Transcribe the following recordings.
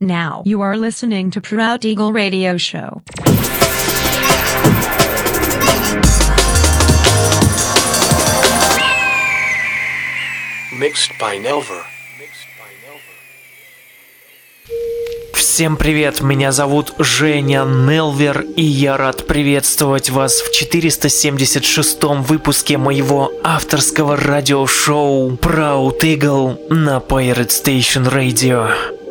Now you are listening to Proud Eagle Radio Show. Mixed by Nelver. Всем привет, меня зовут Женя Нелвер, и я рад приветствовать вас в 476-м выпуске моего авторского радиошоу Proud Eagle на Pirate Station Radio.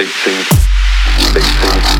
Big things. Big things.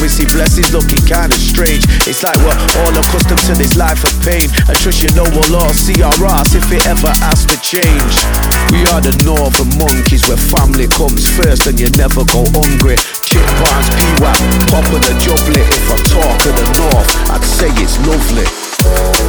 we see blessings looking kinda strange. It's like we're all accustomed to this life of pain. I trust you know we'll all see our ass if it ever has to change. We are the northern monkeys where family comes first and you never go hungry. Chip barns, P-Wap, pop of the jubbly. If I talk of the north, I'd say it's lovely.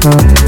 Uh-huh.